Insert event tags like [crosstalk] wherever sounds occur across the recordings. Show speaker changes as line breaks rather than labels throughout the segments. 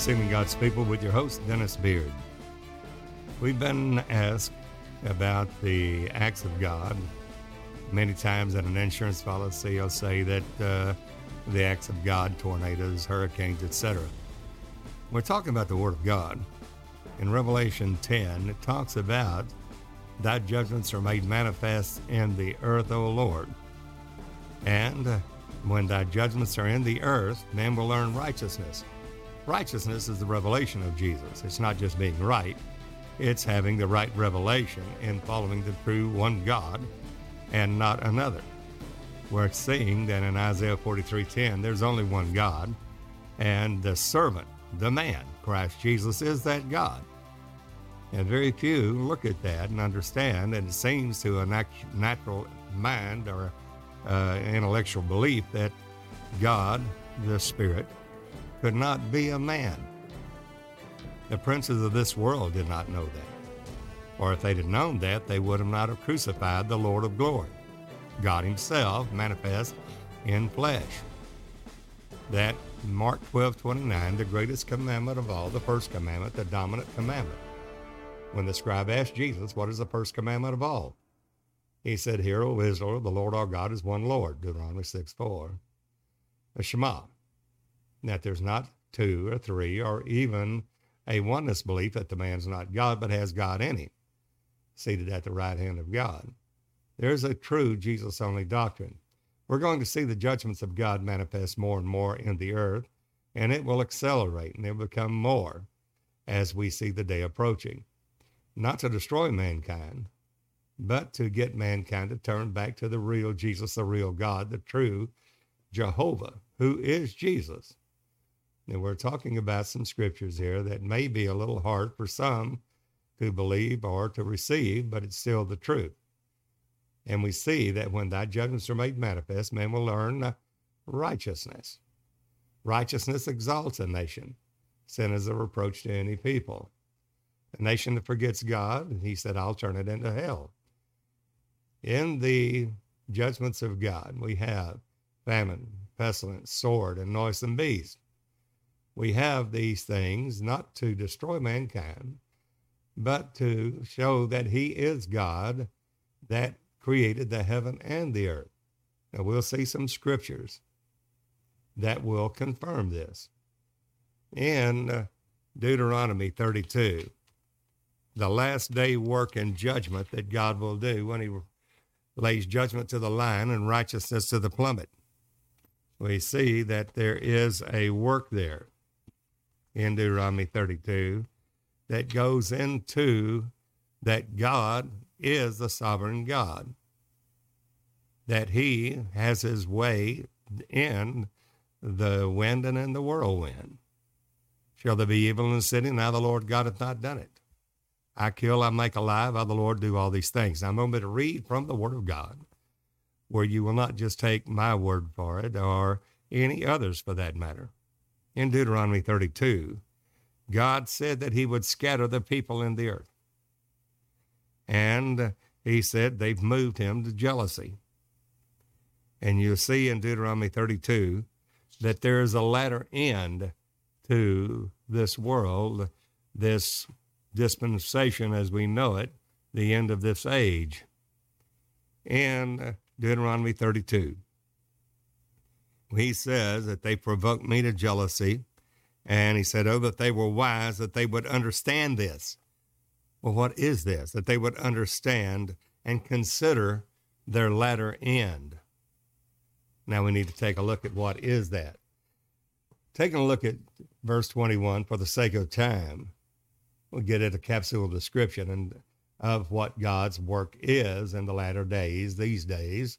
Sealing God's People with your host, Dennis Beard. We've been asked about the acts of God. Many times in an insurance policy, I'll say that uh, the acts of God, tornadoes, hurricanes, etc. We're talking about the Word of God. In Revelation 10, it talks about thy judgments are made manifest in the earth, O Lord. And when thy judgments are in the earth, men will learn righteousness. Righteousness is the revelation of Jesus. It's not just being right, it's having the right revelation and following the true one God and not another. We're seeing that in Isaiah 43:10, there's only one God, and the servant, the man, Christ Jesus, is that God. And very few look at that and understand, and it seems to a natural mind or uh, intellectual belief that God, the Spirit, could not be a man. The princes of this world did not know that. Or if they'd have known that, they would have not have crucified the Lord of glory, God Himself manifest in flesh. That Mark 12 29, the greatest commandment of all, the first commandment, the dominant commandment. When the scribe asked Jesus, What is the first commandment of all? He said, Hear, O Israel, the Lord our God is one Lord, Deuteronomy 6 4. A Shema, that there's not two or three or even a oneness belief that the man's not God but has God in him, seated at the right hand of God. There's a true Jesus only doctrine. We're going to see the judgments of God manifest more and more in the earth, and it will accelerate and it will become more as we see the day approaching. Not to destroy mankind, but to get mankind to turn back to the real Jesus, the real God, the true Jehovah, who is Jesus. And we're talking about some scriptures here that may be a little hard for some to believe or to receive, but it's still the truth. And we see that when thy judgments are made manifest, men will learn uh, righteousness. Righteousness exalts a nation. Sin is a reproach to any people. A nation that forgets God, he said, I'll turn it into hell. In the judgments of God, we have famine, pestilence, sword, and noisome beast we have these things not to destroy mankind, but to show that He is God that created the heaven and the earth. Now, we'll see some scriptures that will confirm this. In uh, Deuteronomy 32, the last day work and judgment that God will do when He lays judgment to the lion and righteousness to the plummet. We see that there is a work there in Deuteronomy 32 that goes into that God is the sovereign God, that He has His way in the wind and in the whirlwind. Shall there be evil in the city? Now the Lord God hath not done it. I kill, I make alive, I the Lord do all these things. Now I'm going to read from the Word of God, where you will not just take my word for it or any others for that matter in Deuteronomy 32, God said that he would scatter the people in the earth. And he said they've moved him to jealousy. And you'll see in Deuteronomy 32 that there is a latter end to this world, this dispensation as we know it, the end of this age. In Deuteronomy 32, he says that they provoked me to jealousy. And he said, Oh, that they were wise, that they would understand this. Well, what is this? That they would understand and consider their latter end. Now we need to take a look at what is that. Taking a look at verse 21 for the sake of time, we'll get at a capsule description and of what God's work is in the latter days, these days.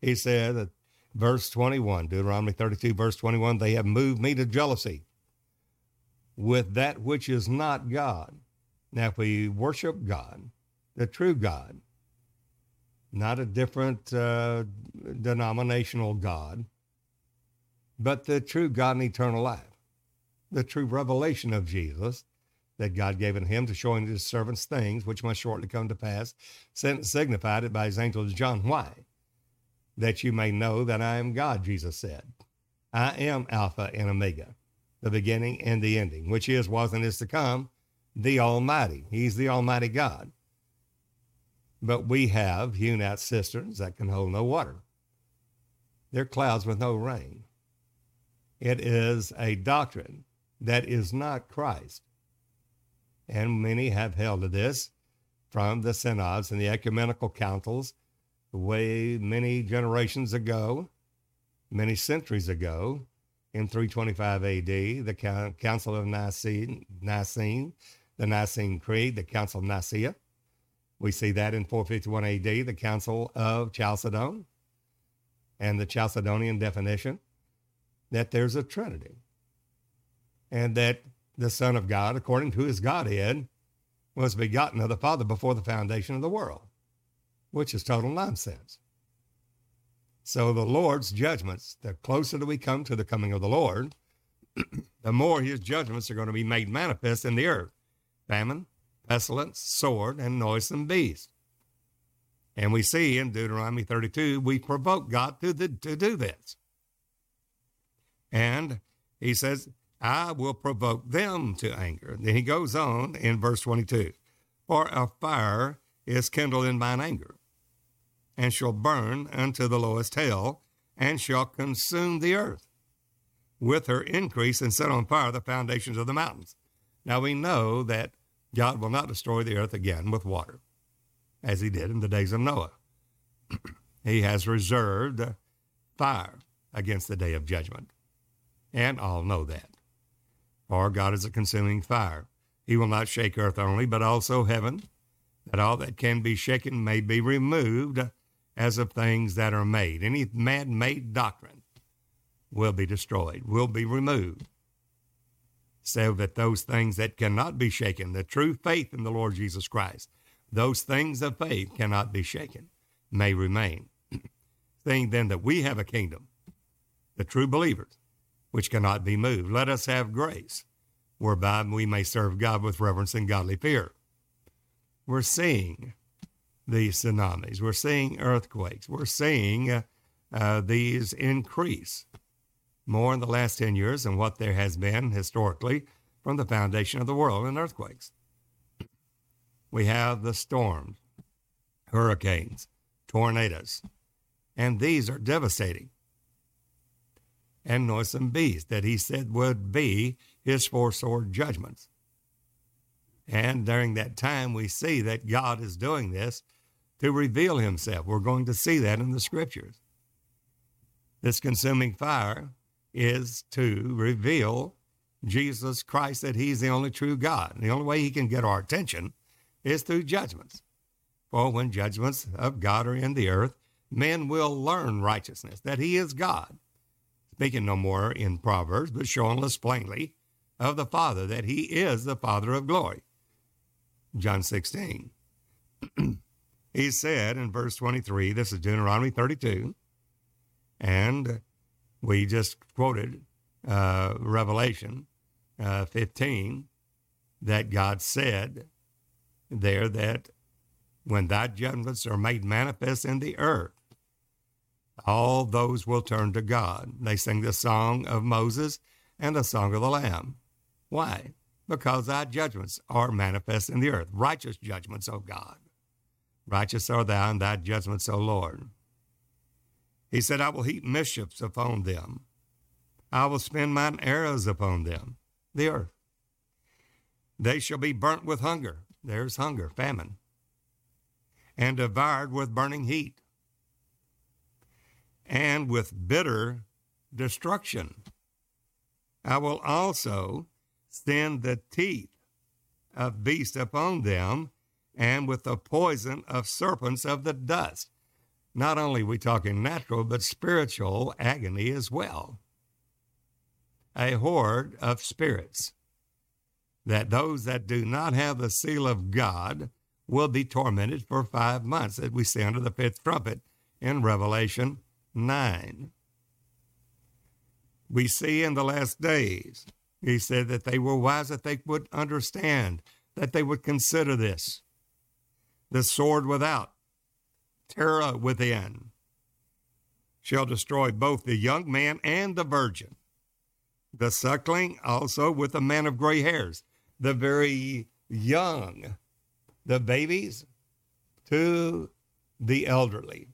He said that verse 21, Deuteronomy 32, verse 21, they have moved me to jealousy with that which is not God. Now, if we worship God, the true God, not a different uh, denominational God, but the true God and eternal life, the true revelation of Jesus that God gave in him to show his servants things which must shortly come to pass, signified it by his angel John. Why? That you may know that I am God, Jesus said. I am Alpha and Omega, the beginning and the ending, which is, was, and is to come, the Almighty. He's the Almighty God. But we have hewn out cisterns that can hold no water. They're clouds with no rain. It is a doctrine that is not Christ. And many have held to this from the synods and the ecumenical councils way many generations ago, many centuries ago, in 325 AD, the Council of Nicene, Nicene, the Nicene Creed, the Council of Nicaea. We see that in 451 AD, the Council of Chalcedon, and the Chalcedonian definition that there's a Trinity, and that the Son of God, according to his Godhead, was begotten of the Father before the foundation of the world, which is total nonsense. So the Lord's judgments, the closer that we come to the coming of the Lord, [clears throat] the more his judgments are going to be made manifest in the earth famine, pestilence, sword, and noisome beast. And we see in Deuteronomy 32, we provoke God to, the, to do this. And he says, I will provoke them to anger. Then he goes on in verse 22 For a fire is kindled in mine anger, and shall burn unto the lowest hell, and shall consume the earth with her increase and set on fire the foundations of the mountains. Now we know that God will not destroy the earth again with water, as he did in the days of Noah. [clears throat] he has reserved fire against the day of judgment. And all know that. For God is a consuming fire. He will not shake earth only, but also heaven, that all that can be shaken may be removed as of things that are made. Any man made doctrine will be destroyed, will be removed. So that those things that cannot be shaken, the true faith in the Lord Jesus Christ, those things of faith cannot be shaken, may remain. [clears throat] Saying then that we have a kingdom, the true believers, which cannot be moved. Let us have grace, whereby we may serve God with reverence and godly fear. We're seeing these tsunamis. We're seeing earthquakes. We're seeing uh, uh, these increase more in the last 10 years than what there has been historically from the foundation of the world in earthquakes. We have the storms, hurricanes, tornadoes, and these are devastating. And noisome beasts that he said would be his four sword judgments. And during that time, we see that God is doing this to reveal himself. We're going to see that in the scriptures. This consuming fire is to reveal Jesus Christ, that he's the only true God. And The only way he can get our attention is through judgments. For when judgments of God are in the earth, men will learn righteousness, that he is God. Speaking no more in Proverbs, but showing us plainly of the Father, that he is the Father of glory. John 16. [clears throat] he said in verse 23, this is Deuteronomy 32, and we just quoted uh, Revelation uh, 15, that God said there that when thy judgments are made manifest in the earth, all those will turn to God. They sing the song of Moses and the song of the Lamb. Why? Because thy judgments are manifest in the earth, righteous judgments, O God. Righteous are thou, in thy judgments, O Lord. He said, I will heap mischiefs upon them. I will spend mine arrows upon them, the earth. They shall be burnt with hunger. There's hunger, famine. And devoured with burning heat. And with bitter destruction. I will also send the teeth of beasts upon them and with the poison of serpents of the dust. Not only we talking natural, but spiritual agony as well. A horde of spirits that those that do not have the seal of God will be tormented for five months, as we see under the fifth trumpet in Revelation 9. We see in the last days, he said that they were wise, that they would understand, that they would consider this the sword without, terror within, shall destroy both the young man and the virgin. the suckling also with the man of gray hairs, the very young, the babies to the elderly.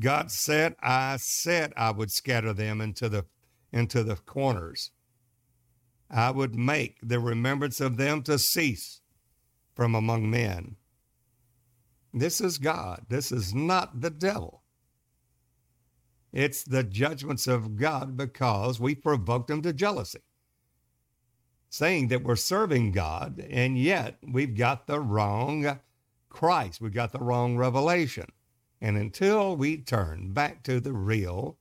God said, I said I would scatter them into the into the corners. I would make the remembrance of them to cease from among men. This is God. This is not the devil. It's the judgments of God because we provoked him to jealousy. Saying that we're serving God, and yet we've got the wrong Christ. We've got the wrong revelation. And until we turn back to the real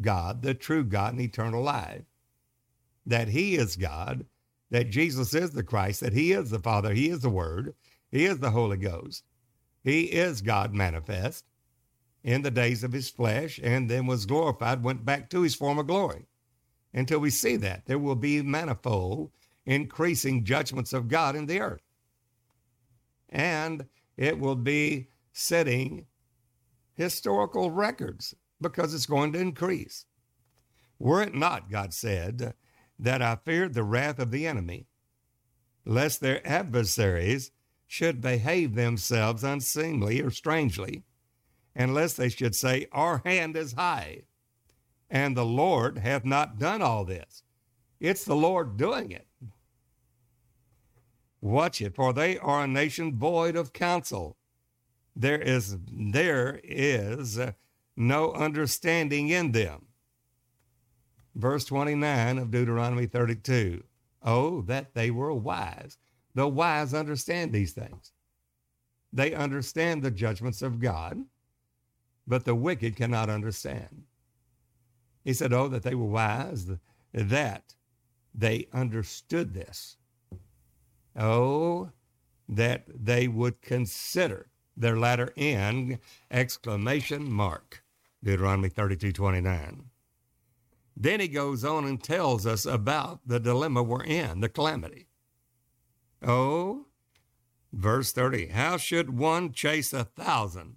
God, the true God and eternal life, that He is God, that Jesus is the Christ, that He is the Father, He is the Word, He is the Holy Ghost, He is God manifest in the days of His flesh, and then was glorified, went back to His former glory. Until we see that, there will be manifold, increasing judgments of God in the earth. And it will be setting historical records because it's going to increase. Were it not, God said, that I feared the wrath of the enemy, lest their adversaries should behave themselves unseemly or strangely, and lest they should say, Our hand is high, and the Lord hath not done all this. It's the Lord doing it. Watch it, for they are a nation void of counsel. There is there is no understanding in them. Verse 29 of Deuteronomy 32. Oh, that they were wise. The wise understand these things. They understand the judgments of God, but the wicked cannot understand. He said, Oh, that they were wise, that they understood this. Oh, that they would consider their latter end, exclamation mark. Deuteronomy 32 29. Then he goes on and tells us about the dilemma we're in, the calamity. Oh, verse 30 How should one chase a thousand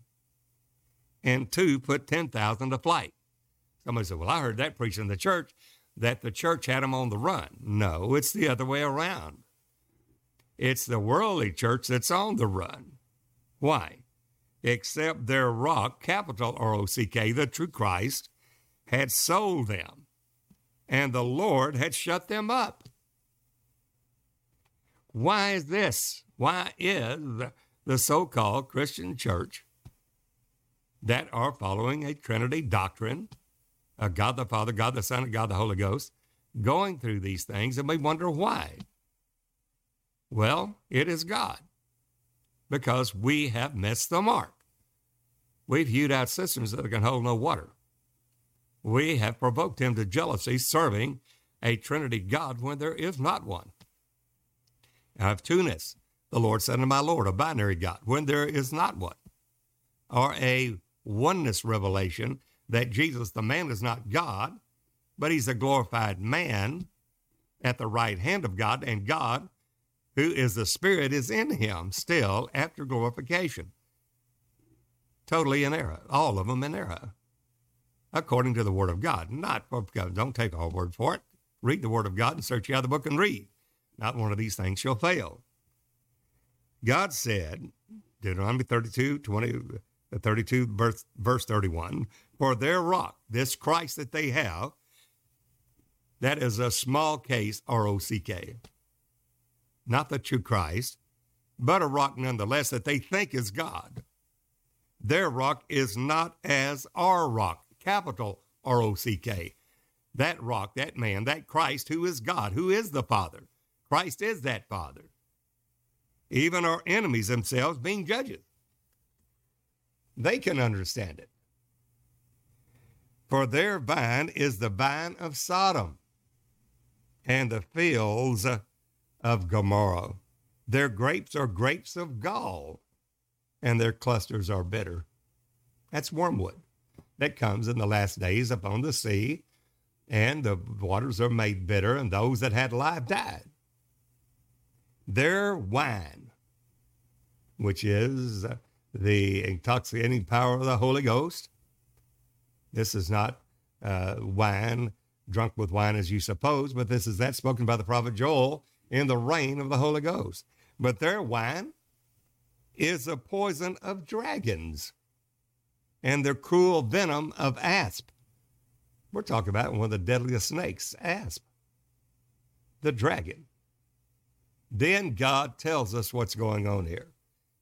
and two put 10,000 to flight? Somebody said, Well, I heard that preached in the church that the church had them on the run. No, it's the other way around. It's the worldly church that's on the run. Why? Except their rock, capital R O C K, the true Christ, had sold them, and the Lord had shut them up. Why is this? Why is the so called Christian church that are following a Trinity doctrine, a God the Father, God the Son, and God the Holy Ghost, going through these things, and we wonder why? Well, it is God, because we have missed the mark. We've hewed out systems that can hold no water. We have provoked him to jealousy, serving a Trinity God when there is not one. I have two-ness. The Lord said to my Lord, a binary God, when there is not one. Or a oneness revelation that Jesus, the man, is not God, but he's a glorified man at the right hand of God, and God who is the Spirit, is in him still after glorification. Totally in error. All of them in error. According to the Word of God. Not, oh, don't take our word for it. Read the Word of God and search out the book and read. Not one of these things shall fail. God said, Deuteronomy 32, 20, uh, 32, verse, verse 31, for their rock, this Christ that they have, that is a small case, R O C K not the true Christ, but a rock nonetheless that they think is God. Their rock is not as our rock, capital R O C K. That rock, that man, that Christ who is God, who is the Father. Christ is that Father. Even our enemies themselves being judges. They can understand it. For their vine is the vine of Sodom, and the fields of Gomorrah. Their grapes are grapes of gall, and their clusters are bitter. That's wormwood that comes in the last days upon the sea, and the waters are made bitter, and those that had life died. Their wine, which is the intoxicating power of the Holy Ghost, this is not uh, wine drunk with wine as you suppose, but this is that spoken by the prophet Joel in the reign of the Holy Ghost. But their wine is the poison of dragons and their cruel venom of asp. We're talking about one of the deadliest snakes, asp, the dragon. Then God tells us what's going on here.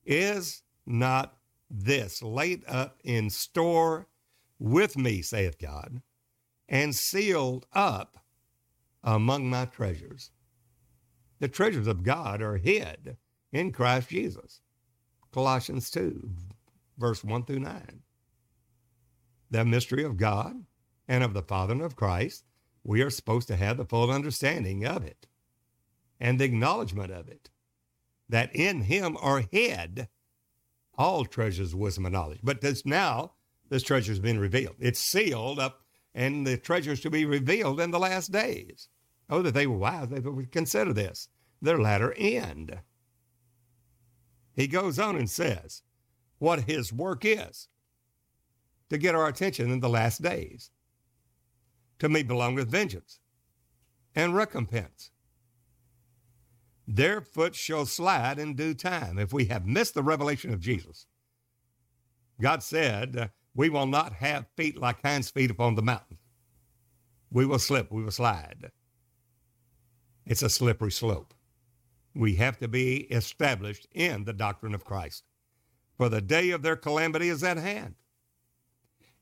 Is not this laid up in store with me, saith God, and sealed up among my treasures? The treasures of God are hid in Christ Jesus. Colossians 2, verse 1 through 9. The mystery of God and of the Father and of Christ, we are supposed to have the full understanding of it and the acknowledgement of it, that in him are hid all treasures of wisdom and knowledge. But this now, this treasure has been revealed. It's sealed up, and the treasures to be revealed in the last days. Oh, that they were wise, they would consider this, their latter end. He goes on and says what his work is to get our attention in the last days. To me belongeth vengeance and recompense. Their foot shall slide in due time. If we have missed the revelation of Jesus, God said, uh, We will not have feet like hinds' feet upon the mountain. We will slip, we will slide. It's a slippery slope. We have to be established in the doctrine of Christ. For the day of their calamity is at hand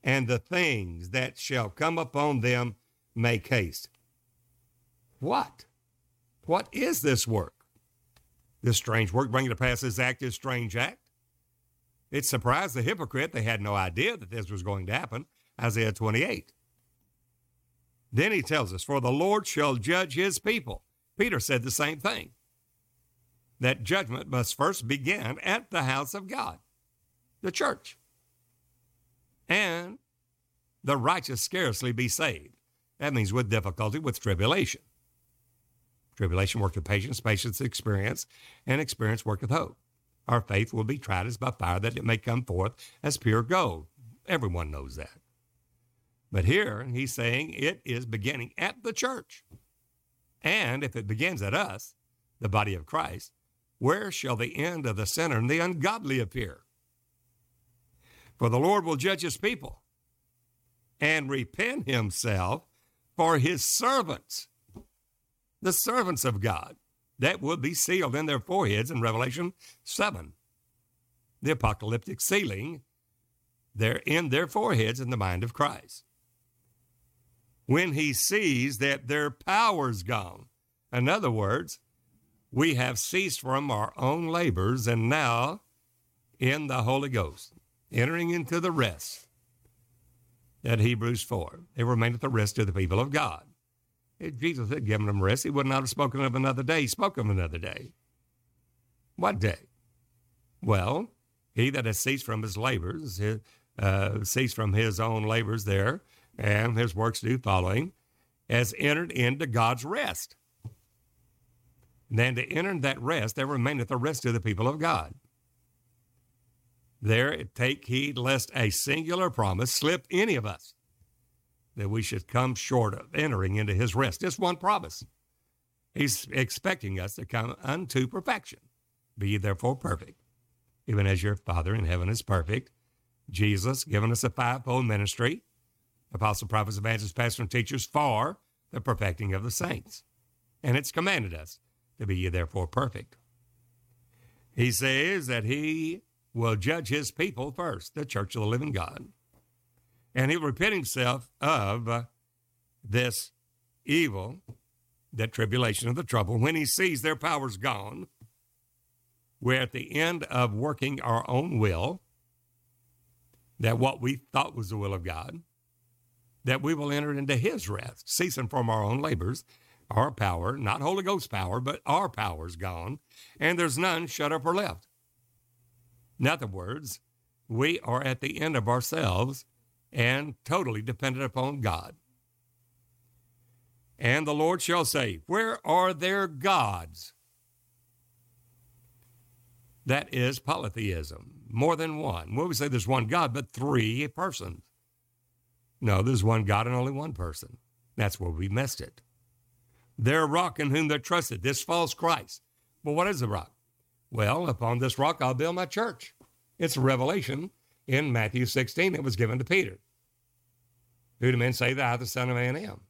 and the things that shall come upon them make haste. What? What is this work? This strange work bringing to pass this act, this strange act? It surprised the hypocrite. They had no idea that this was going to happen. Isaiah 28. Then he tells us, For the Lord shall judge his people. Peter said the same thing. That judgment must first begin at the house of God, the church and the righteous scarcely be saved. That means with difficulty, with tribulation. Tribulation worketh patience, patience experience, and experience worketh hope. Our faith will be tried as by fire, that it may come forth as pure gold. Everyone knows that. But here he's saying it is beginning at the church. And if it begins at us, the body of Christ, where shall the end of the sinner and the ungodly appear? For the Lord will judge his people and repent himself for his servants, the servants of God. That will be sealed in their foreheads in Revelation 7. The apocalyptic sealing, they're in their foreheads in the mind of Christ. When he sees that their power's gone, in other words, we have ceased from our own labors and now in the Holy Ghost entering into the rest at Hebrews 4. They remained at the rest of the people of God. If Jesus had given them rest, he would not have spoken of another day. He spoke of another day. What day? Well, he that has ceased from his labors, uh, ceased from his own labors there, and his works do following, has entered into God's rest. And then to enter that rest, there remaineth the rest of the people of God. There, take heed lest a singular promise slip any of us, that we should come short of entering into his rest. Just one promise. He's expecting us to come unto perfection. Be ye therefore perfect, even as your Father in heaven is perfect. Jesus given us a fivefold ministry, apostle, prophets, evangelists, pastors, and teachers for the perfecting of the saints. And it's commanded us to be ye therefore perfect. He says that he will judge his people first, the church of the living God. And he'll repent himself of uh, this evil, that tribulation of the trouble. When he sees their powers gone, we're at the end of working our own will, that what we thought was the will of God, that we will enter into his rest, ceasing from our own labors, our power, not Holy Ghost power, but our power's gone, and there's none shut up or left. In other words, we are at the end of ourselves and totally dependent upon God. And the Lord shall say, Where are their gods? That is polytheism, more than one. Well, we say there's one God, but three persons. No, there's one God and only one person. That's where we missed it. Their rock in whom they trusted, this false Christ. Well, what is the rock? Well, upon this rock I'll build my church. It's a revelation in Matthew 16 that was given to Peter. Who do men say that I, the Son of Man, am?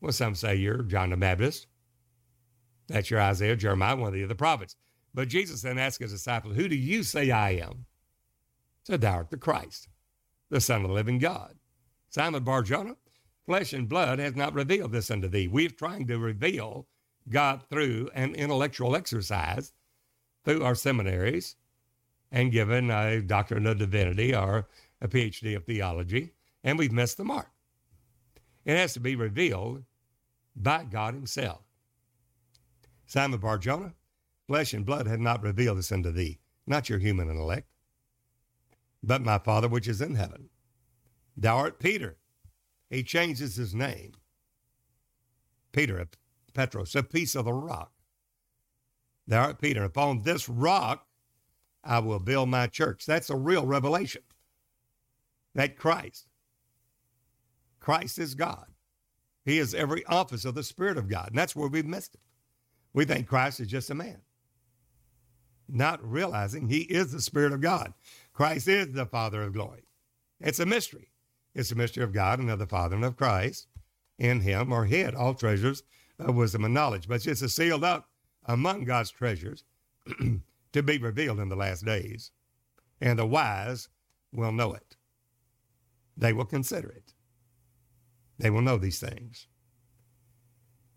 Well, some say you're John the Baptist. That's your Isaiah, Jeremiah, one of the other prophets. But Jesus then asked his disciples, Who do you say I am? Said, Thou art the Christ, the Son of the living God. Simon Barjona, flesh and blood has not revealed this unto thee. We're trying to reveal God through an intellectual exercise through our seminaries and given a doctorate of divinity or a PhD of theology, and we've missed the mark. It has to be revealed by God Himself. Simon Barjona, flesh and blood had not revealed this unto thee, not your human intellect, but my Father which is in heaven. Thou art Peter. He changes his name. Peter, Petros, a piece of the rock. Thou art Peter. Upon this rock I will build my church. That's a real revelation. That Christ, Christ is God. He is every office of the Spirit of God. And that's where we've missed it. We think Christ is just a man, not realizing he is the Spirit of God. Christ is the Father of glory. It's a mystery. It's a mystery of God and of the Father and of Christ. In him are hid all treasures of wisdom and knowledge. But it's a sealed up among God's treasures [clears throat] to be revealed in the last days. And the wise will know it. They will consider it. They will know these things.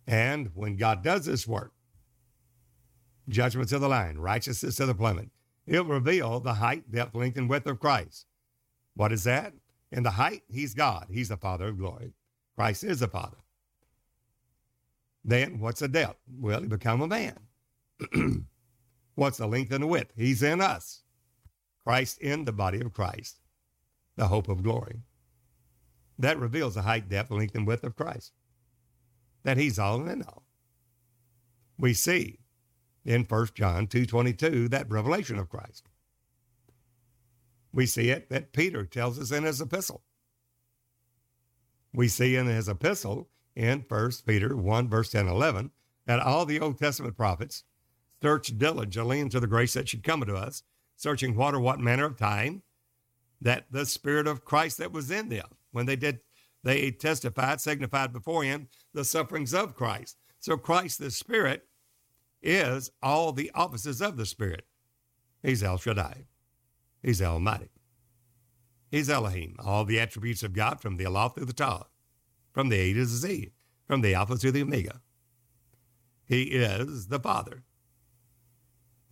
And when God does this work, judgments of the line, righteousness of the plummet, it'll reveal the height, depth, length, and width of Christ. What is that? In the height, He's God. He's the Father of glory. Christ is the Father. Then what's the depth? Well, He become a man. [clears throat] what's the length and the width? He's in us. Christ in the body of Christ, the hope of glory. That reveals the height, depth, length, and width of Christ. That He's all in all. We see in 1 John 2.22, that revelation of Christ. We see it that Peter tells us in his epistle. We see in his epistle in 1 Peter 1, verse 10 11, that all the Old Testament prophets searched diligently into the grace that should come to us, searching what or what manner of time that the Spirit of Christ that was in them, when they did, they testified, signified beforehand the sufferings of Christ. So Christ, the Spirit, is all the offices of the Spirit. He's El Shaddai. He's Almighty. He's Elohim, all the attributes of God from the Aleph to the Tav, from the A to the Z, from the Alpha to the Omega. He is the Father.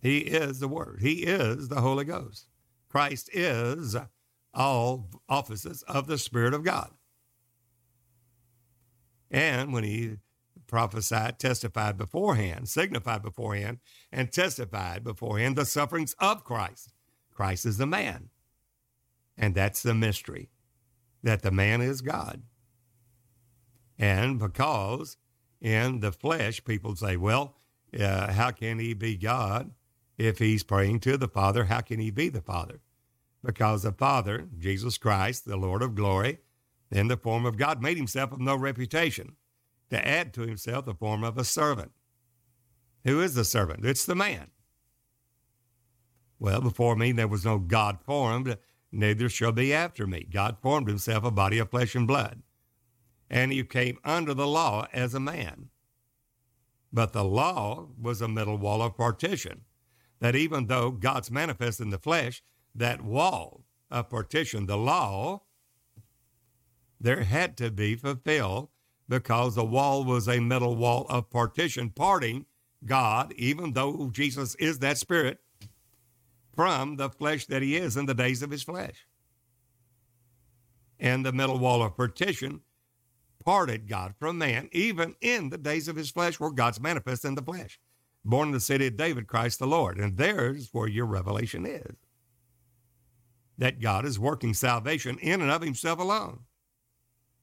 He is the Word. He is the Holy Ghost. Christ is all offices of the Spirit of God. And when he prophesied, testified beforehand, signified beforehand, and testified beforehand the sufferings of Christ. Christ is the man. And that's the mystery that the man is God. And because in the flesh, people say, well, uh, how can he be God if he's praying to the Father? How can he be the Father? Because the Father, Jesus Christ, the Lord of glory, in the form of God, made himself of no reputation to add to himself the form of a servant. Who is the servant? It's the man. Well, before me there was no God formed, neither shall be after me. God formed himself a body of flesh and blood, and he came under the law as a man. But the law was a middle wall of partition, that even though God's manifest in the flesh, that wall of partition, the law, there had to be fulfilled because the wall was a metal wall of partition, parting God, even though Jesus is that spirit, from the flesh that he is in the days of his flesh. And the metal wall of partition parted God from man, even in the days of his flesh, where God's manifest in the flesh. Born in the city of David, Christ the Lord. And there's where your revelation is that God is working salvation in and of himself alone.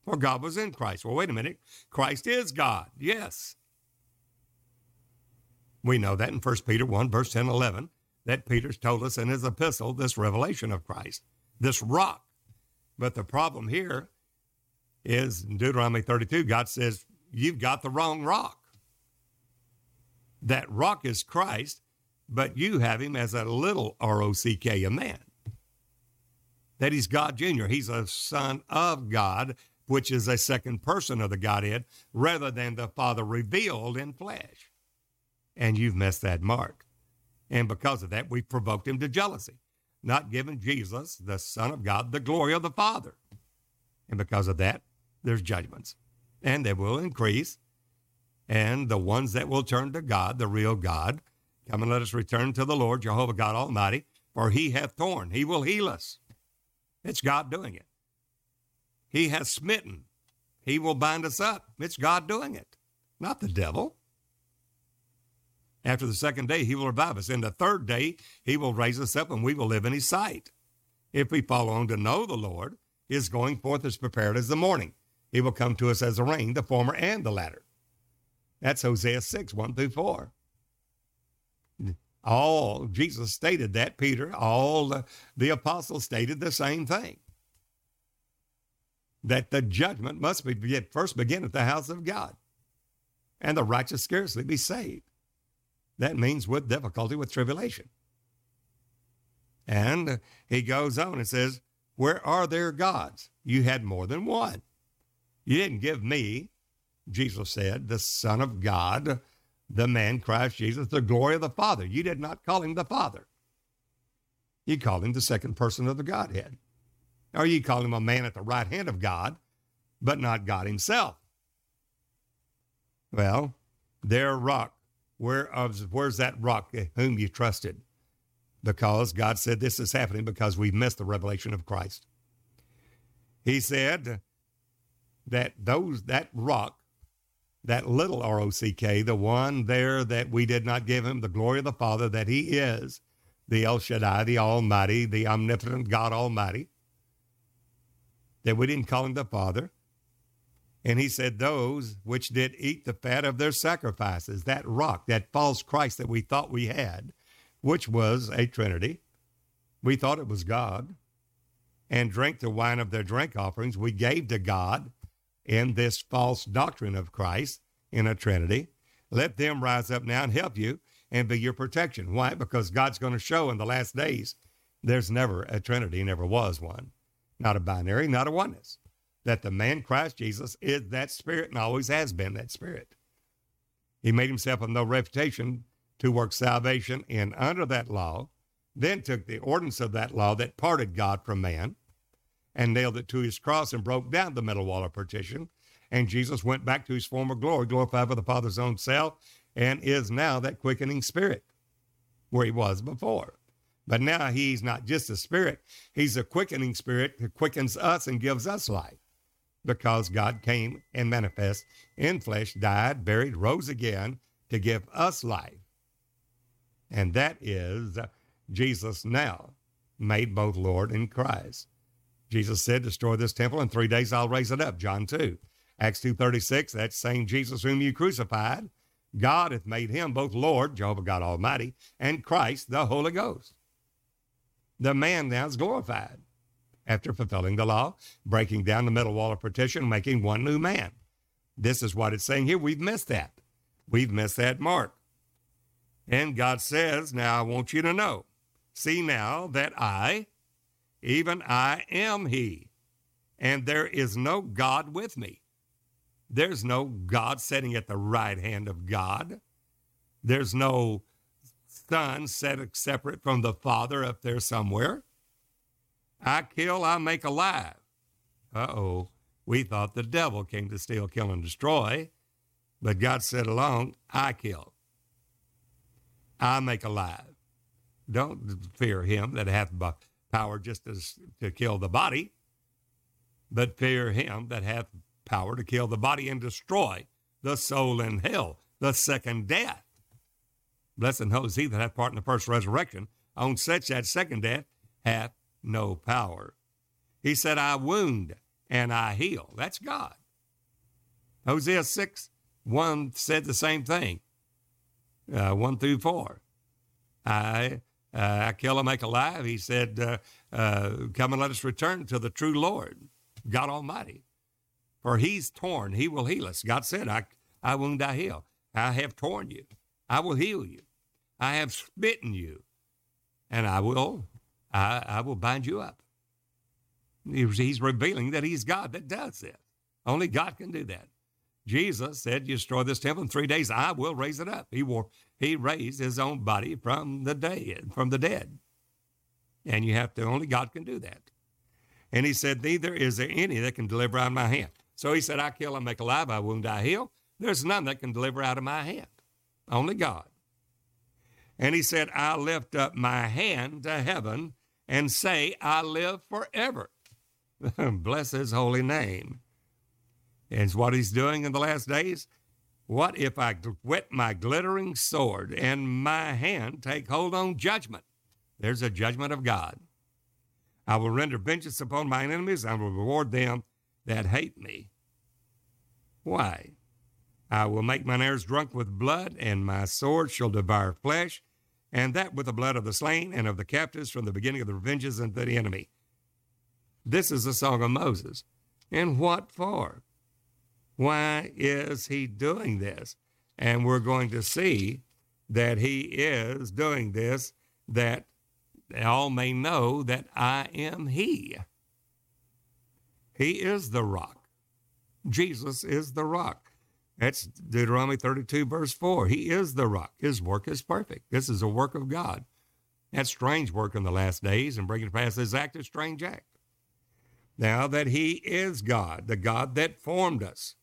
For God was in Christ. Well, wait a minute. Christ is God. Yes. We know that in 1 Peter 1, verse 10 11, that Peter's told us in his epistle this revelation of Christ, this rock. But the problem here is Deuteronomy 32, God says, You've got the wrong rock. That rock is Christ, but you have him as a little R O C K, a man. That he's God Jr., he's a son of God, which is a second person of the Godhead, rather than the Father revealed in flesh. And you've missed that mark. And because of that, we've provoked him to jealousy, not giving Jesus, the Son of God, the glory of the Father. And because of that, there's judgments, and they will increase. And the ones that will turn to God, the real God, come and let us return to the Lord, Jehovah God Almighty, for he hath torn, he will heal us. It's God doing it. He has smitten, he will bind us up. It's God doing it, not the devil. After the second day, he will revive us. In the third day, he will raise us up and we will live in his sight. If we follow on to know the Lord, his going forth is prepared as the morning. He will come to us as a rain, the former and the latter. That's Hosea 6, 1 through 4. All, Jesus stated that, Peter, all the, the apostles stated the same thing. That the judgment must be first begin at the house of God, and the righteous scarcely be saved. That means with difficulty, with tribulation. And he goes on and says, Where are their gods? You had more than one. You didn't give me, Jesus said, the Son of God, the man Christ Jesus, the glory of the Father. You did not call him the Father. You called him the second person of the Godhead. Or you call him a man at the right hand of God, but not God himself. Well, their rock, where, where's that rock whom you trusted? Because God said this is happening because we've missed the revelation of Christ. He said, that those that rock, that little R O C K, the one there that we did not give him the glory of the Father, that he is the El Shaddai, the Almighty, the omnipotent God Almighty, that we didn't call him the Father. And he said, Those which did eat the fat of their sacrifices, that rock, that false Christ that we thought we had, which was a Trinity, we thought it was God, and drank the wine of their drink offerings, we gave to God in this false doctrine of Christ in a Trinity. Let them rise up now and help you and be your protection. Why? Because God's going to show in the last days there's never a Trinity, never was one. Not a binary, not a oneness. That the man Christ Jesus is that spirit and always has been that spirit. He made himself of no reputation to work salvation in under that law, then took the ordinance of that law that parted God from man, and nailed it to his cross and broke down the middle wall of partition. And Jesus went back to his former glory, glorified by the Father's own self, and is now that quickening spirit where he was before. But now he's not just a spirit, he's a quickening spirit that quickens us and gives us life because God came and manifest in flesh, died, buried, rose again to give us life. And that is Jesus now made both Lord and Christ. Jesus said, destroy this temple in three days I'll raise it up. John 2. Acts 2.36, that same Jesus whom you crucified, God hath made him both Lord, Jehovah God Almighty, and Christ, the Holy Ghost. The man now is glorified after fulfilling the law, breaking down the middle wall of partition, making one new man. This is what it's saying here. We've missed that. We've missed that mark. And God says, Now I want you to know, see now that I, even I am He, and there is no God with me. There's no God sitting at the right hand of God. There's no Son set separate from the Father up there somewhere. I kill, I make alive. Uh oh. We thought the devil came to steal, kill, and destroy, but God said along, I kill. I make alive. Don't fear him that hath power just as to kill the body, but fear him that hath power to kill the body and destroy the soul in hell, the second death. Blessed and he that hath part in the first resurrection. On such that second death hath no power. He said, I wound and I heal. That's God. Hosea 6 1 said the same thing, uh, 1 through 4. I uh, I kill and make alive. He said, uh, uh, Come and let us return to the true Lord, God Almighty. For he's torn, he will heal us. God said, I, I wound, I heal. I have torn you. I will heal you. I have smitten you, and I will, I, I will bind you up. He's revealing that he's God that does this. Only God can do that. Jesus said, Destroy this temple in three days, I will raise it up. He wore, he raised his own body from the dead, from the dead. And you have to, only God can do that. And he said, Neither is there any that can deliver out of my hand. So he said, I kill and make alive, I wound, I heal. There's none that can deliver out of my hand. Only God. And he said, I lift up my hand to heaven and say, I live forever. [laughs] Bless his holy name. And what he's doing in the last days. What if I whet my glittering sword and my hand take hold on judgment? There's a judgment of God. I will render vengeance upon mine enemies and will reward them that hate me. Why? I will make mine heirs drunk with blood, and my sword shall devour flesh, and that with the blood of the slain and of the captives from the beginning of the revenges unto the enemy. This is the song of Moses. And what for? Why is he doing this? And we're going to see that he is doing this that all may know that I am he. He is the rock. Jesus is the rock. That's Deuteronomy 32, verse 4. He is the rock. His work is perfect. This is a work of God. That's strange work in the last days and bringing to pass this act of strange act. Now that he is God, the God that formed us,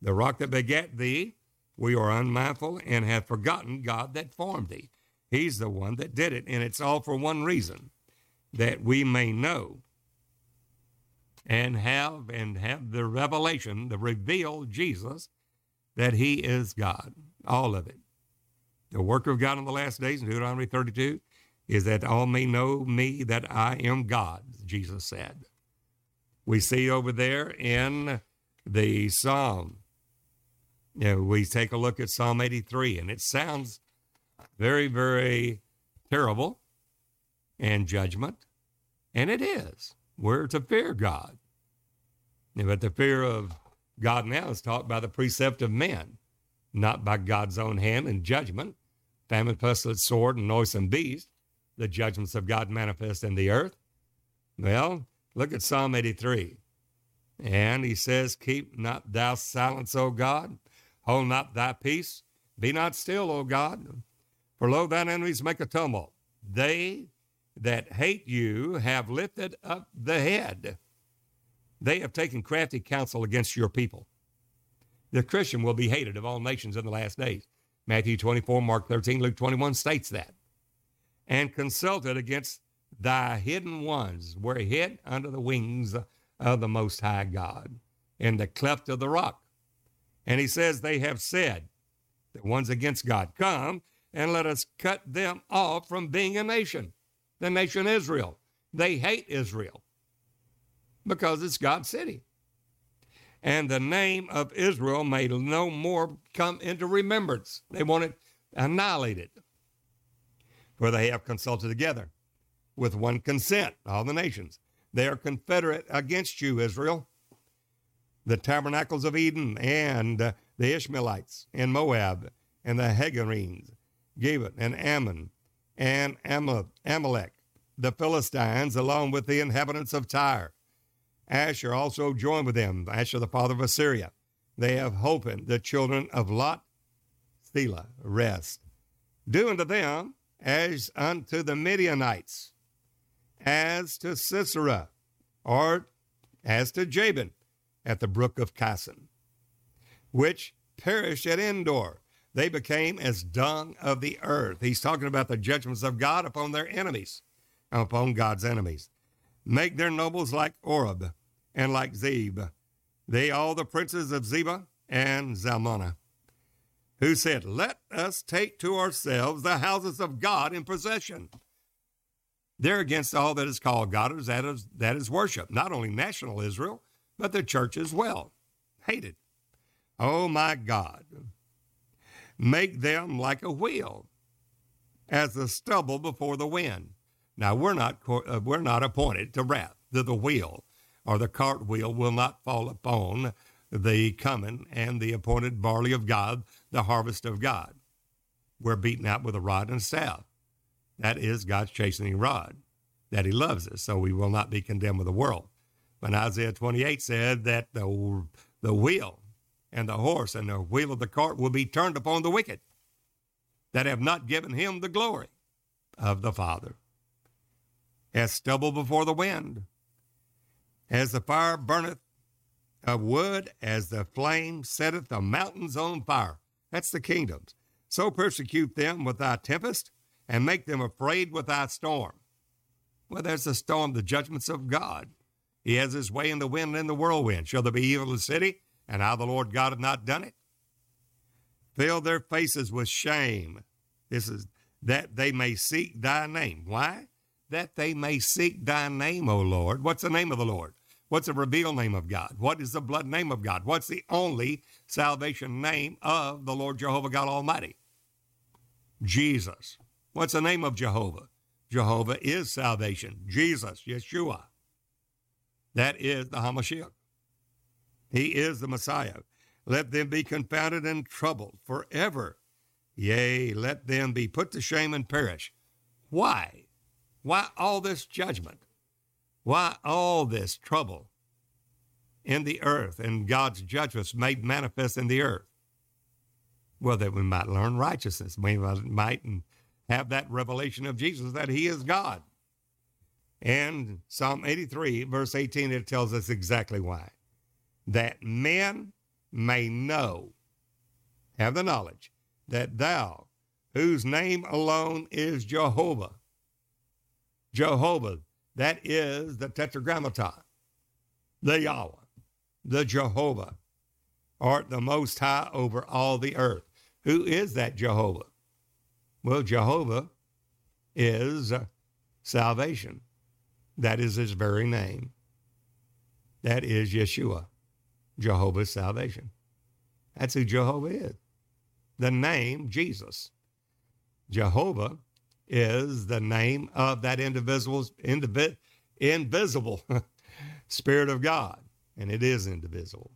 the rock that begat thee, we are unmindful and have forgotten God that formed thee. He's the one that did it, and it's all for one reason that we may know and have and have the revelation, the revealed Jesus that he is God. All of it. The work of God in the last days in Deuteronomy 32 is that all may know me that I am God, Jesus said. We see over there in the Psalm, you know, we take a look at Psalm 83, and it sounds very, very terrible and judgment, and it is. We're to fear God. But the fear of God now is taught by the precept of men, not by God's own hand and judgment, famine, pestilence, sword, and noisome beast, the judgments of God manifest in the earth. Well, look at Psalm 83. And he says, Keep not thou silence, O God, hold not thy peace, be not still, O God, for lo, thine enemies make a tumult. They that hate you have lifted up the head. They have taken crafty counsel against your people. The Christian will be hated of all nations in the last days. Matthew 24, Mark 13, Luke 21 states that. And consulted against thy hidden ones were hid under the wings of the Most High God in the cleft of the rock. And he says, They have said, the ones against God, Come and let us cut them off from being a nation, the nation Israel. They hate Israel because it's God's city. And the name of Israel may no more come into remembrance. They want it annihilated. For they have consulted together with one consent, all the nations. They are confederate against you, Israel. The tabernacles of Edom and the Ishmaelites and Moab and the Hagarenes, Gebal and Ammon and Amalek, the Philistines, along with the inhabitants of Tyre Asher also joined with them, Asher the father of Assyria. They have holpen the children of Lot, Selah, rest. Do unto them as unto the Midianites, as to Sisera, or as to Jabin at the brook of Kison, which perished at Endor. They became as dung of the earth. He's talking about the judgments of God upon their enemies, upon God's enemies. Make their nobles like Oreb, and like Zeb, they all the princes of Zebah and Zalmunna, who said, Let us take to ourselves the houses of God in possession. They're against all that is called God, that is, that is worship, not only national Israel, but the church as well. Hated. Oh my God. Make them like a wheel, as the stubble before the wind. Now we're not uh, we're not appointed to wrath to the wheel or the cartwheel will not fall upon the coming and the appointed barley of God, the harvest of God. We're beaten out with a rod and staff. That is God's chastening rod, that He loves us, so we will not be condemned with the world. When Isaiah 28 said that the, the wheel and the horse and the wheel of the cart will be turned upon the wicked that have not given him the glory of the Father. As stubble before the wind, as the fire burneth of wood, as the flame setteth the mountains on fire. That's the kingdoms. So persecute them with thy tempest, and make them afraid with thy storm. Well, there's the storm, the judgments of God. He has his way in the wind and in the whirlwind. Shall there be evil in the city? And how the Lord God hath not done it? Fill their faces with shame. This is that they may seek thy name. Why? That they may seek thy name, O Lord. What's the name of the Lord? What's the revealed name of God? What is the blood name of God? What's the only salvation name of the Lord Jehovah God Almighty? Jesus. What's the name of Jehovah? Jehovah is salvation. Jesus, Yeshua. That is the Hamashiach. He is the Messiah. Let them be confounded and troubled forever. Yea, let them be put to shame and perish. Why? Why all this judgment? Why all this trouble in the earth and God's judgments made manifest in the earth? Well, that we might learn righteousness. We might have that revelation of Jesus that he is God. And Psalm 83, verse 18, it tells us exactly why. That men may know, have the knowledge, that thou, whose name alone is Jehovah, Jehovah, that is the Tetragrammaton, the Yahweh, the Jehovah, art the Most High over all the earth. Who is that Jehovah? Well, Jehovah is salvation. That is his very name. That is Yeshua, Jehovah's salvation. That's who Jehovah is. The name Jesus. Jehovah is the name of that indivisible, indivi- invisible [laughs] Spirit of God, and it is indivisible.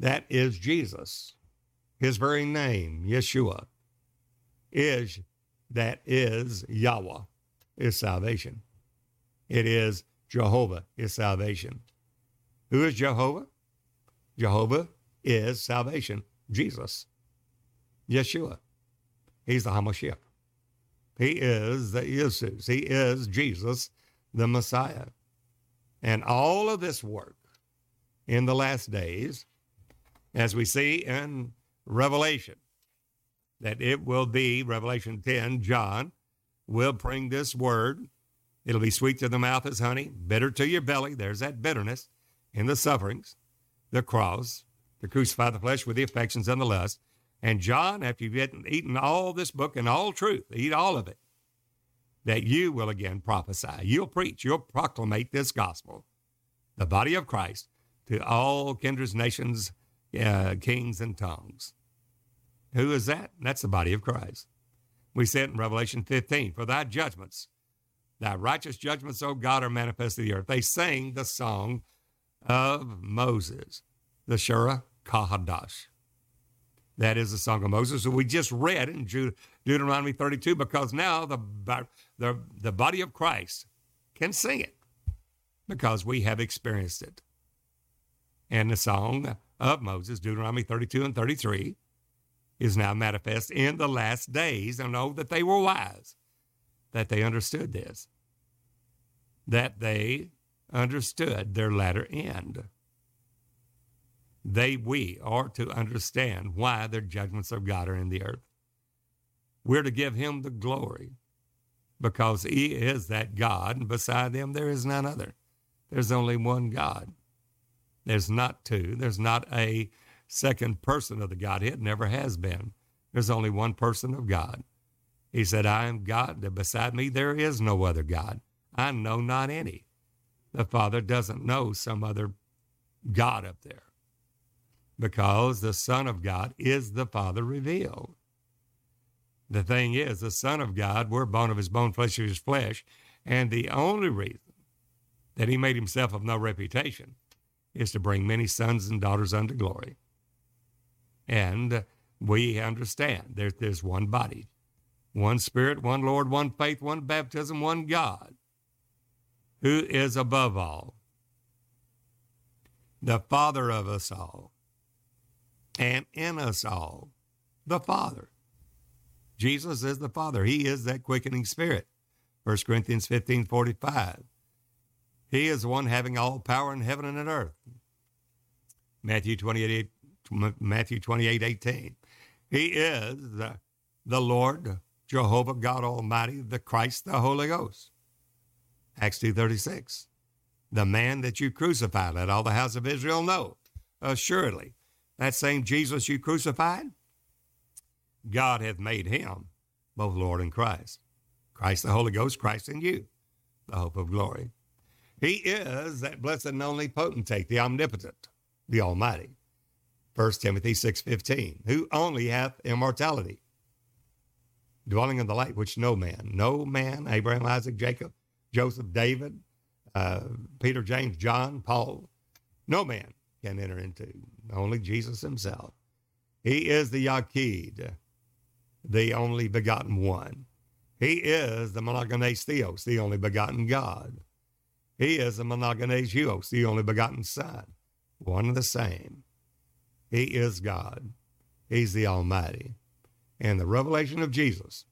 That is Jesus. His very name, Yeshua, is that is Yahweh, is salvation. It is Jehovah, is salvation. Who is Jehovah? Jehovah is salvation. Jesus, Yeshua. He's the Hamashiach. He is the Jesus. He is Jesus, the Messiah. And all of this work in the last days, as we see in Revelation, that it will be, Revelation 10, John will bring this word. It'll be sweet to the mouth as honey, bitter to your belly. There's that bitterness in the sufferings, the cross, to crucify the flesh with the affections and the lust. And John, after you've eaten all this book and all truth, eat all of it, that you will again prophesy. You'll preach, you'll proclamate this gospel, the body of Christ, to all kindreds, nations, uh, kings, and tongues. Who is that? That's the body of Christ. We said in Revelation 15, For thy judgments, thy righteous judgments, O God, are manifest in the earth. They sang the song of Moses, the Shura Kahadash. That is the Song of Moses that we just read in Deuteronomy 32 because now the, the, the body of Christ can sing it because we have experienced it. And the Song of Moses, Deuteronomy 32 and 33, is now manifest in the last days. And know that they were wise, that they understood this, that they understood their latter end they, we are to understand why their judgments of God are in the earth. We're to give him the glory because he is that God, and beside him there is none other. There's only one God. There's not two. There's not a second person of the Godhead, never has been. There's only one person of God. He said, I am God, and beside me there is no other God. I know not any. The Father doesn't know some other God up there because the Son of God is the Father revealed. The thing is, the Son of God, we're bone of his bone, flesh of his flesh, and the only reason that he made himself of no reputation, is to bring many sons and daughters unto glory. And we understand there's, there's one body, one Spirit, one Lord, one faith, one baptism, one God, who is above all, the Father of us all, and in us all, the Father. Jesus is the Father. He is that quickening Spirit. 1 Corinthians 15 45. He is the one having all power in heaven and in earth. Matthew 28, Matthew 28 18. He is the, the Lord, Jehovah God Almighty, the Christ, the Holy Ghost. Acts 2.36. The man that you crucified, let all the house of Israel know. Assuredly, that same Jesus you crucified, God hath made him both Lord and Christ. Christ the Holy Ghost, Christ in you, the hope of glory. He is that blessed and only potentate, the omnipotent, the Almighty. 1 Timothy 6.15, who only hath immortality, dwelling in the light which no man, no man, Abraham, Isaac, Jacob, Joseph, David, uh, Peter, James, John, Paul, no man can enter into, only Jesus himself. He is the Yaqid, the only begotten one. He is the monogenes theos, the only begotten God. He is the monogenes huios, the only begotten Son, one and the same. He is God. He's the Almighty. And the revelation of Jesus,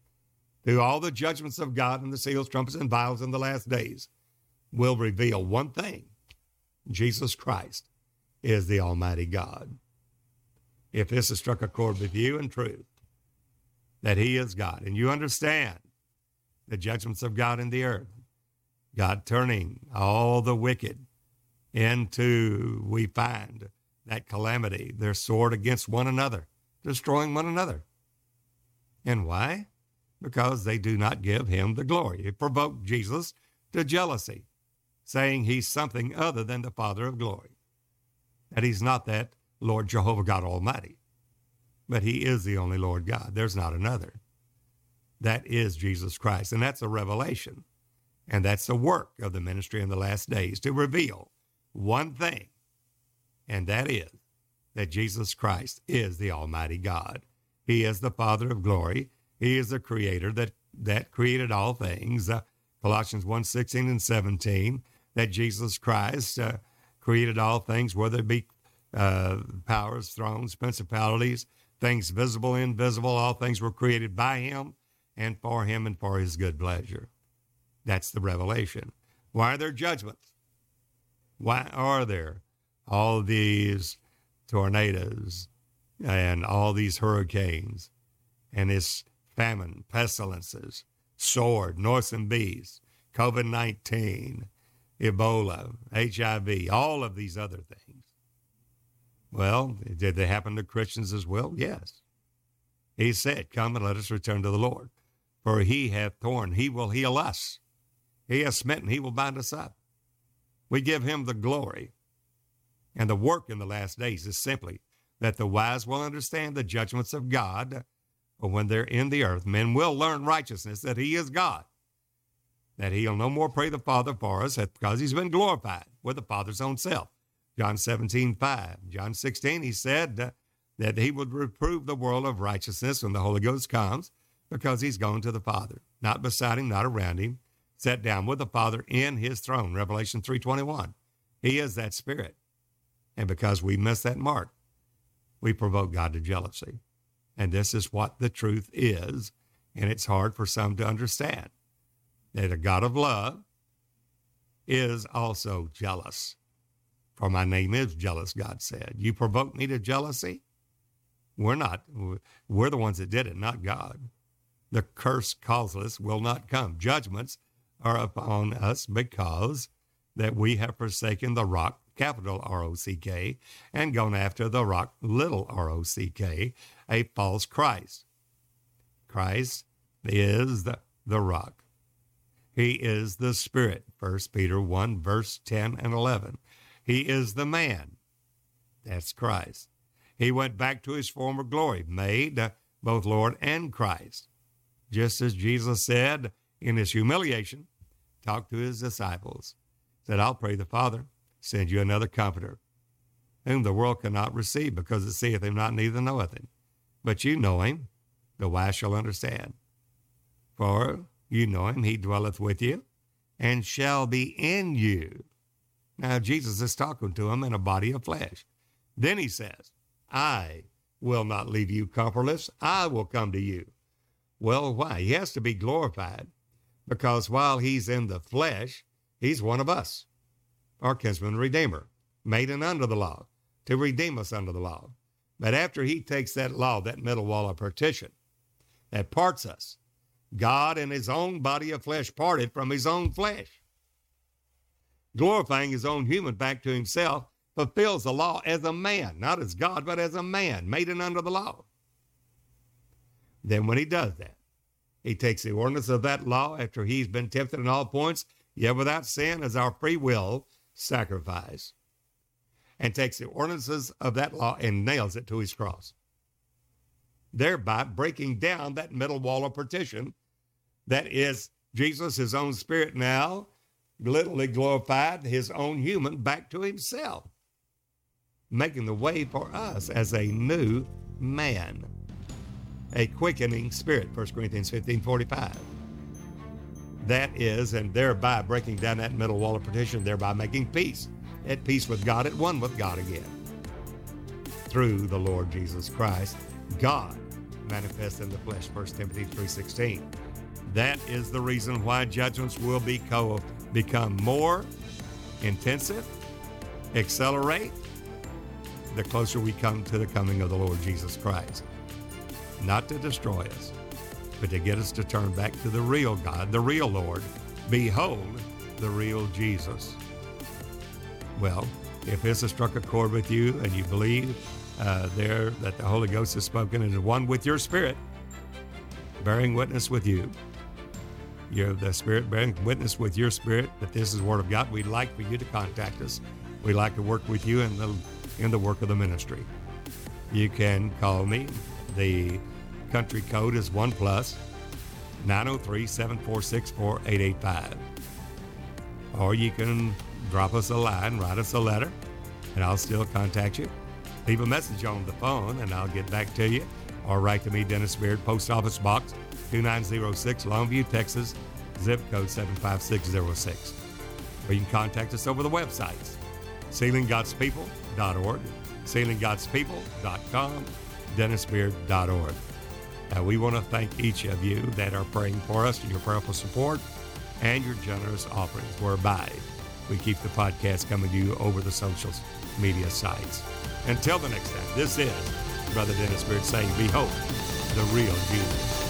through all the judgments of God and the seals, trumpets, and vials in the last days, will reveal one thing Jesus Christ is the Almighty God. If this has struck a chord with you in truth, that He is God, and you understand the judgments of God in the earth, God turning all the wicked into, we find, that calamity, their sword against one another, destroying one another. And why? Because they do not give him the glory. It provoked Jesus to jealousy, saying he's something other than the Father of glory, that he's not that Lord Jehovah God Almighty, but he is the only Lord God. There's not another. That is Jesus Christ. And that's a revelation. And that's the work of the ministry in the last days to reveal one thing, and that is that Jesus Christ is the Almighty God. He is the Father of glory. He is the Creator that, that created all things. Uh, Colossians 1 16 and 17, that Jesus Christ uh, created all things, whether it be uh, powers, thrones, principalities, things visible, invisible, all things were created by Him and for Him and for His good pleasure. That's the revelation. Why are there judgments? Why are there all these tornadoes and all these hurricanes and this famine, pestilences, sword, noisome beasts, COVID 19, Ebola, HIV, all of these other things? Well, did they happen to Christians as well? Yes. He said, Come and let us return to the Lord, for he hath torn, he will heal us. He has smitten, he will bind us up. We give him the glory. And the work in the last days is simply that the wise will understand the judgments of God. When they're in the earth, men will learn righteousness, that he is God, that he'll no more pray the Father for us because he's been glorified with the Father's own self. John 17, 5. John 16, he said that he would reprove the world of righteousness when the Holy Ghost comes because he's gone to the Father, not beside him, not around him, sat down with the Father in his throne. Revelation 3:21. He is that spirit. And because we miss that mark, we provoke God to jealousy. And this is what the truth is, and it's hard for some to understand. That a God of love is also jealous. For my name is jealous, God said. You provoke me to jealousy? We're not. We're the ones that did it, not God. The curse causeless will not come. Judgments are upon us because that we have forsaken the rock, capital R O C K, and gone after the rock, little R O C K, a false Christ. Christ is the, the rock. He is the Spirit. 1 Peter 1, verse 10 and 11. He is the man. That's Christ. He went back to his former glory, made both Lord and Christ. Just as Jesus said, in his humiliation, talked to his disciples, said, I'll pray the Father, send you another comforter, whom the world cannot receive, because it seeth him not, neither knoweth him. But you know him, the wise shall understand. For you know him, he dwelleth with you, and shall be in you. Now, Jesus is talking to him in a body of flesh. Then he says, I will not leave you comfortless. I will come to you. Well, why? He has to be glorified because while he's in the flesh, he's one of us, our kinsman redeemer, made and under the law, to redeem us under the law. But after he takes that law, that middle wall of partition, that parts us, God in his own body of flesh parted from his own flesh, glorifying his own human back to himself, fulfills the law as a man, not as God, but as a man, made and under the law. Then when he does that, he takes the ordinance of that law after he's been tempted in all points, yet without sin, as our free will sacrifice, and takes the ordinances of that law and nails it to his cross, thereby breaking down that middle wall of partition that is Jesus, his own spirit now, literally glorified his own human back to himself, making the way for us as a new man a quickening spirit, 1 Corinthians 15 45. That is, and thereby breaking down that middle wall of partition, thereby making peace, at peace with God, at one with God again. Through the Lord Jesus Christ, God manifest in the flesh, 1 Timothy 3.16. That is the reason why judgments will be co- become more intensive, accelerate, the closer we come to the coming of the Lord Jesus Christ not to destroy us, but to get us to turn back to the real God, the real Lord. Behold, the real Jesus. Well, if this has struck a chord with you and you believe uh, there that the Holy Ghost has spoken and is one with your spirit, bearing witness with you, you're the Spirit bearing witness with your spirit that this is the Word of God, we'd like for you to contact us. We'd like to work with you in the in the work of the ministry. You can call me. The country code is 1 plus 903 746 4885. Or you can drop us a line, write us a letter, and I'll still contact you. Leave a message on the phone and I'll get back to you. Or write to me, Dennis Beard, Post Office Box 2906, Longview, Texas, zip code 75606. Or you can contact us over the websites, sealinggodspeople.org, sealinggodspeople.com, dennisbeard.org. Uh, we want to thank each of you that are praying for us, and your prayerful support, and your generous offerings, whereby we keep the podcast coming to you over the social media sites. Until the next time, this is Brother Dennis Beard saying, Behold, the real Jesus.